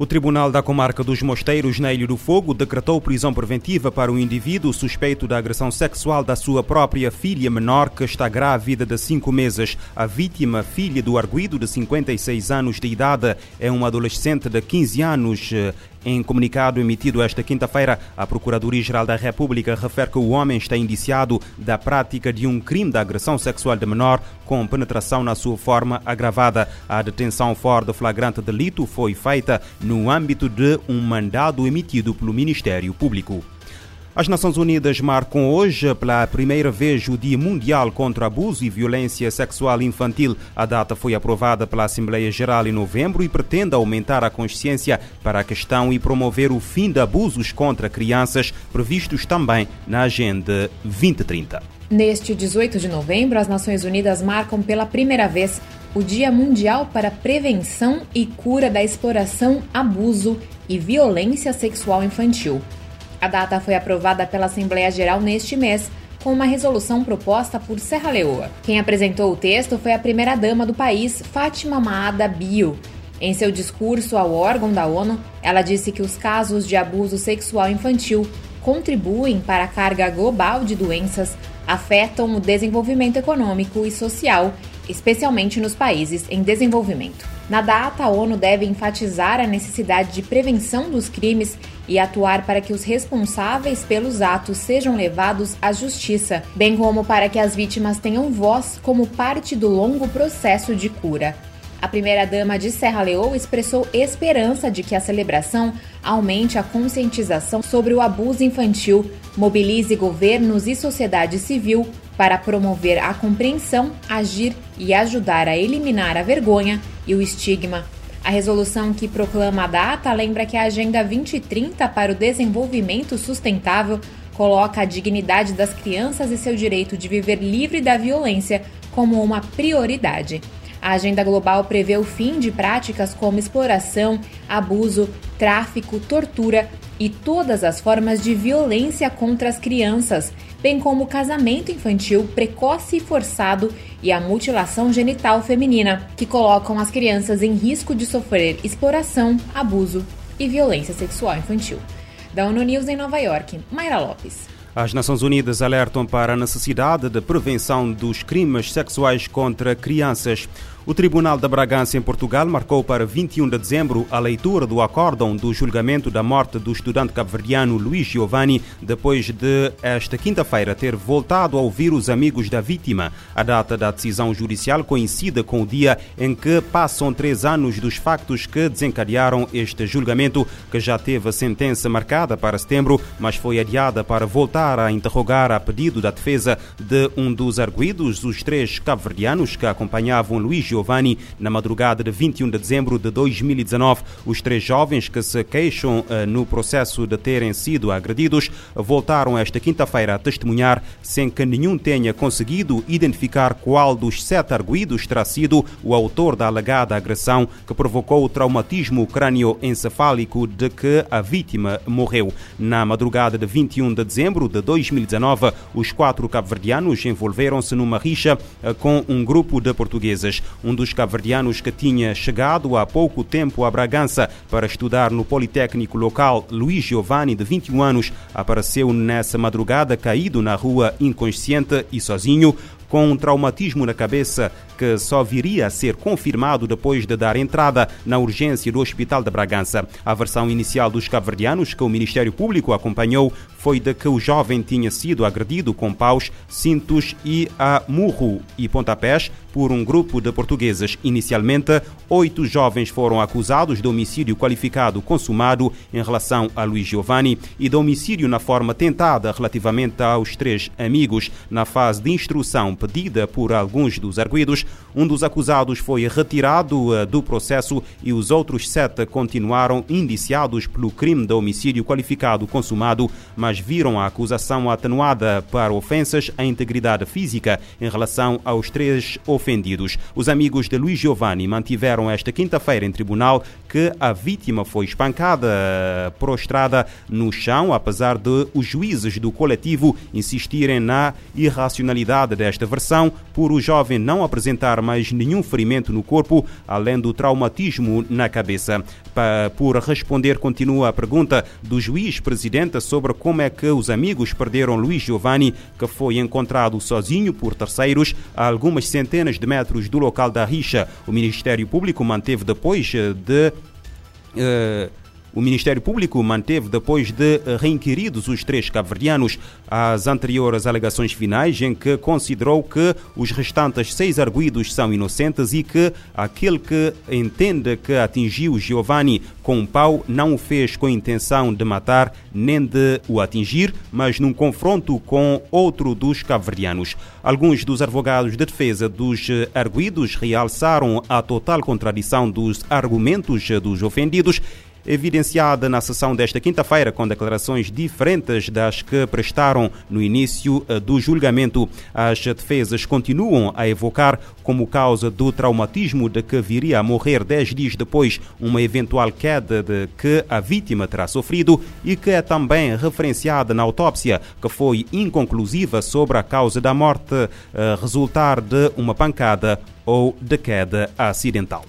O Tribunal da Comarca dos Mosteiros, na Ilha do Fogo, decretou prisão preventiva para um indivíduo suspeito da agressão sexual da sua própria filha menor, que está grávida de cinco meses. A vítima, filha do arguido de 56 anos de idade, é uma adolescente de 15 anos. Em comunicado emitido esta quinta-feira, a Procuradoria-Geral da República refere que o homem está indiciado da prática de um crime de agressão sexual de menor com penetração na sua forma agravada. A detenção fora de flagrante delito foi feita no âmbito de um mandado emitido pelo Ministério Público. As Nações Unidas marcam hoje pela primeira vez o Dia Mundial contra Abuso e Violência Sexual Infantil. A data foi aprovada pela Assembleia Geral em novembro e pretende aumentar a consciência para a questão e promover o fim de abusos contra crianças, previstos também na Agenda 2030. Neste 18 de novembro, as Nações Unidas marcam pela primeira vez o Dia Mundial para a Prevenção e Cura da Exploração, Abuso e Violência Sexual Infantil. A data foi aprovada pela Assembleia Geral neste mês, com uma resolução proposta por Serra Leoa. Quem apresentou o texto foi a primeira-dama do país, Fátima Maada Bio. Em seu discurso ao órgão da ONU, ela disse que os casos de abuso sexual infantil contribuem para a carga global de doenças, afetam o desenvolvimento econômico e social, especialmente nos países em desenvolvimento. Na data, a ONU deve enfatizar a necessidade de prevenção dos crimes e atuar para que os responsáveis pelos atos sejam levados à justiça, bem como para que as vítimas tenham voz como parte do longo processo de cura. A primeira-dama de Serra Leoa expressou esperança de que a celebração aumente a conscientização sobre o abuso infantil, mobilize governos e sociedade civil para promover a compreensão, agir e ajudar a eliminar a vergonha e o estigma a resolução que proclama a data lembra que a Agenda 2030 para o Desenvolvimento Sustentável coloca a dignidade das crianças e seu direito de viver livre da violência como uma prioridade. A agenda global prevê o fim de práticas como exploração, abuso, tráfico, tortura e todas as formas de violência contra as crianças, bem como o casamento infantil precoce e forçado e a mutilação genital feminina, que colocam as crianças em risco de sofrer exploração, abuso e violência sexual infantil. Da ONU News em Nova York, Mayra Lopes. As Nações Unidas alertam para a necessidade de prevenção dos crimes sexuais contra crianças. O Tribunal da Bragança em Portugal marcou para 21 de dezembro a leitura do acórdão do julgamento da morte do estudante cabo-verdiano Luís Giovanni, depois de esta quinta-feira ter voltado a ouvir os amigos da vítima. A data da decisão judicial coincide com o dia em que passam três anos dos factos que desencadearam este julgamento, que já teve a sentença marcada para setembro, mas foi adiada para voltar a interrogar a pedido da defesa de um dos arguídos, os três cabo-verdianos que acompanhavam Luís Giovanni na madrugada de 21 de dezembro de 2019. Os três jovens que se queixam eh, no processo de terem sido agredidos voltaram esta quinta-feira a testemunhar sem que nenhum tenha conseguido identificar qual dos sete arguídos terá sido o autor da alegada agressão que provocou o traumatismo crânioencefálico de que a vítima morreu. Na madrugada de 21 de dezembro de 2019, os quatro cabo-verdianos envolveram-se numa rixa eh, com um grupo de portugueses. Um dos cabo-verdianos que tinha chegado há pouco tempo a Bragança para estudar no Politécnico local, Luís Giovanni, de 21 anos, apareceu nessa madrugada caído na rua inconsciente e sozinho, com um traumatismo na cabeça que só viria a ser confirmado depois de dar entrada na urgência do Hospital de Bragança. A versão inicial dos cabo-verdianos que o Ministério Público acompanhou foi de que o jovem tinha sido agredido com paus, cintos e a murro e pontapés por um grupo de portugueses. Inicialmente, oito jovens foram acusados de homicídio qualificado consumado em relação a Luiz Giovanni e de homicídio na forma tentada relativamente aos três amigos. Na fase de instrução pedida por alguns dos arguidos, um dos acusados foi retirado uh, do processo e os outros sete continuaram indiciados pelo crime de homicídio qualificado consumado, mas viram a acusação atenuada para ofensas à integridade física em relação aos três ofendidos. Os amigos de Luiz Giovanni mantiveram esta quinta-feira em tribunal que a vítima foi espancada, prostrada no chão, apesar de os juízes do coletivo insistirem na irracionalidade desta versão, por o jovem não apresentar mais nenhum ferimento no corpo, além do traumatismo na cabeça. Por responder, continua a pergunta do juiz-presidente sobre como é que os amigos perderam Luiz Giovanni, que foi encontrado sozinho por terceiros a algumas centenas de metros do local da rixa. O Ministério Público manteve depois de. Uh, o Ministério Público manteve, depois de reinquiridos os três cabo-verdianos, as anteriores alegações finais, em que considerou que os restantes seis arguídos são inocentes e que aquele que entende que atingiu Giovanni com um pau não o fez com a intenção de matar nem de o atingir, mas num confronto com outro dos cabo-verdianos. Alguns dos advogados de defesa dos arguídos realçaram a total contradição dos argumentos dos ofendidos evidenciada na sessão desta quinta-feira com declarações diferentes das que prestaram no início eh, do julgamento. As defesas continuam a evocar como causa do traumatismo de que viria a morrer dez dias depois uma eventual queda de que a vítima terá sofrido e que é também referenciada na autópsia, que foi inconclusiva sobre a causa da morte eh, resultar de uma pancada ou de queda acidental.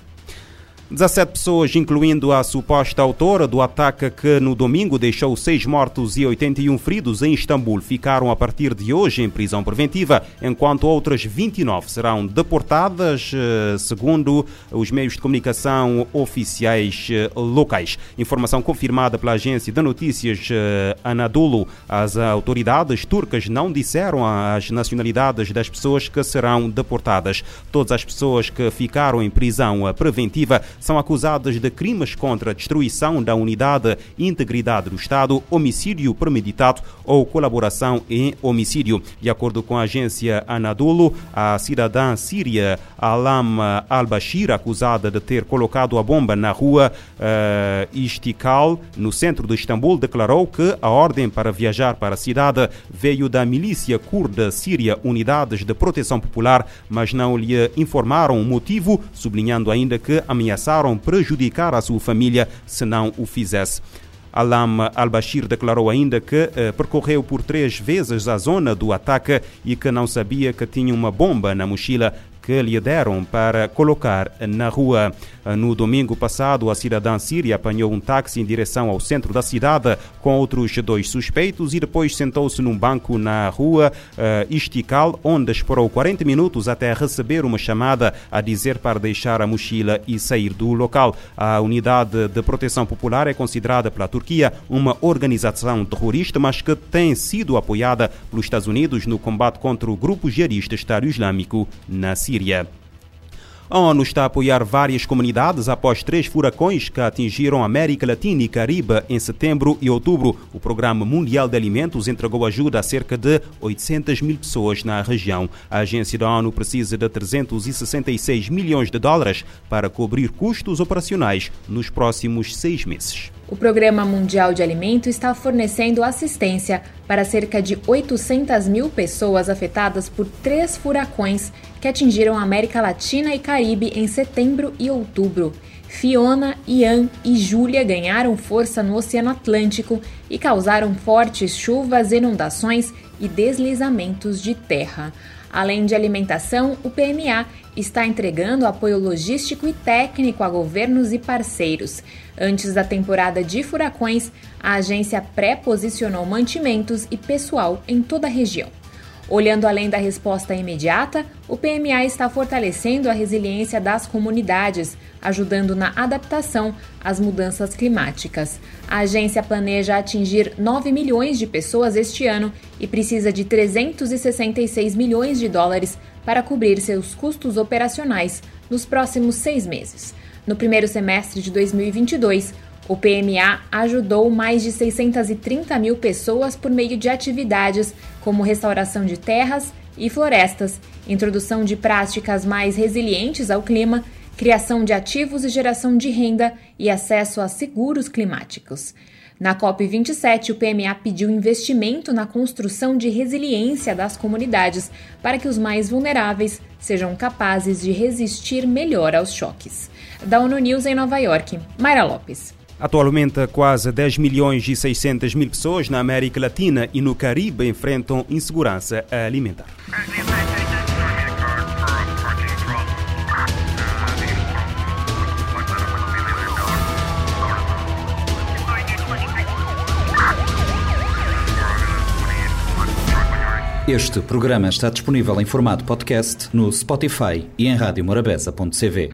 17 pessoas, incluindo a suposta autora do ataque que no domingo deixou seis mortos e 81 feridos em Istambul, ficaram a partir de hoje em prisão preventiva, enquanto outras 29 serão deportadas, eh, segundo os meios de comunicação oficiais eh, locais. Informação confirmada pela agência de notícias eh, Anadolu. As autoridades turcas não disseram as nacionalidades das pessoas que serão deportadas. Todas as pessoas que ficaram em prisão preventiva são acusadas de crimes contra a destruição da unidade e integridade do Estado, homicídio premeditado ou colaboração em homicídio. De acordo com a agência Anadolu, a cidadã síria Alam al-Bashir, acusada de ter colocado a bomba na rua uh, Istikal, no centro de Istambul, declarou que a ordem para viajar para a cidade veio da milícia curda síria Unidades de Proteção Popular, mas não lhe informaram o motivo, sublinhando ainda que ameaçaram ameaçaram prejudicar a sua família se não o fizesse. Alam al-Bashir declarou ainda que eh, percorreu por três vezes a zona do ataque e que não sabia que tinha uma bomba na mochila que lhe deram para colocar na rua. No domingo passado, a cidadã síria apanhou um táxi em direção ao centro da cidade com outros dois suspeitos e depois sentou-se num banco na rua uh, Istikal, onde esperou 40 minutos até receber uma chamada a dizer para deixar a mochila e sair do local. A Unidade de Proteção Popular é considerada pela Turquia uma organização terrorista, mas que tem sido apoiada pelos Estados Unidos no combate contra o grupo jihadista Estado Islâmico na Síria. Síria. A ONU está a apoiar várias comunidades após três furacões que atingiram a América Latina e Caribe em setembro e outubro. O Programa Mundial de Alimentos entregou ajuda a cerca de 800 mil pessoas na região. A agência da ONU precisa de 366 milhões de dólares para cobrir custos operacionais nos próximos seis meses. O Programa Mundial de Alimento está fornecendo assistência para cerca de 800 mil pessoas afetadas por três furacões que atingiram a América Latina e Caribe em setembro e outubro. Fiona, Ian e Júlia ganharam força no Oceano Atlântico e causaram fortes chuvas, inundações e deslizamentos de terra. Além de alimentação, o PMA está entregando apoio logístico e técnico a governos e parceiros. Antes da temporada de furacões, a agência pré-posicionou mantimentos e pessoal em toda a região. Olhando além da resposta imediata, o PMA está fortalecendo a resiliência das comunidades, ajudando na adaptação às mudanças climáticas. A agência planeja atingir 9 milhões de pessoas este ano e precisa de 366 milhões de dólares para cobrir seus custos operacionais nos próximos seis meses. No primeiro semestre de 2022, o PMA ajudou mais de 630 mil pessoas por meio de atividades como restauração de terras e florestas, introdução de práticas mais resilientes ao clima, criação de ativos e geração de renda e acesso a seguros climáticos. Na COP27, o PMA pediu investimento na construção de resiliência das comunidades para que os mais vulneráveis sejam capazes de resistir melhor aos choques. Da ONU News em Nova York, Mayra Lopes. Atualmente, quase 10 milhões e 600 mil pessoas na América Latina e no Caribe enfrentam insegurança alimentar. Este programa está disponível em formato podcast no Spotify e em radiomorabeza.cv.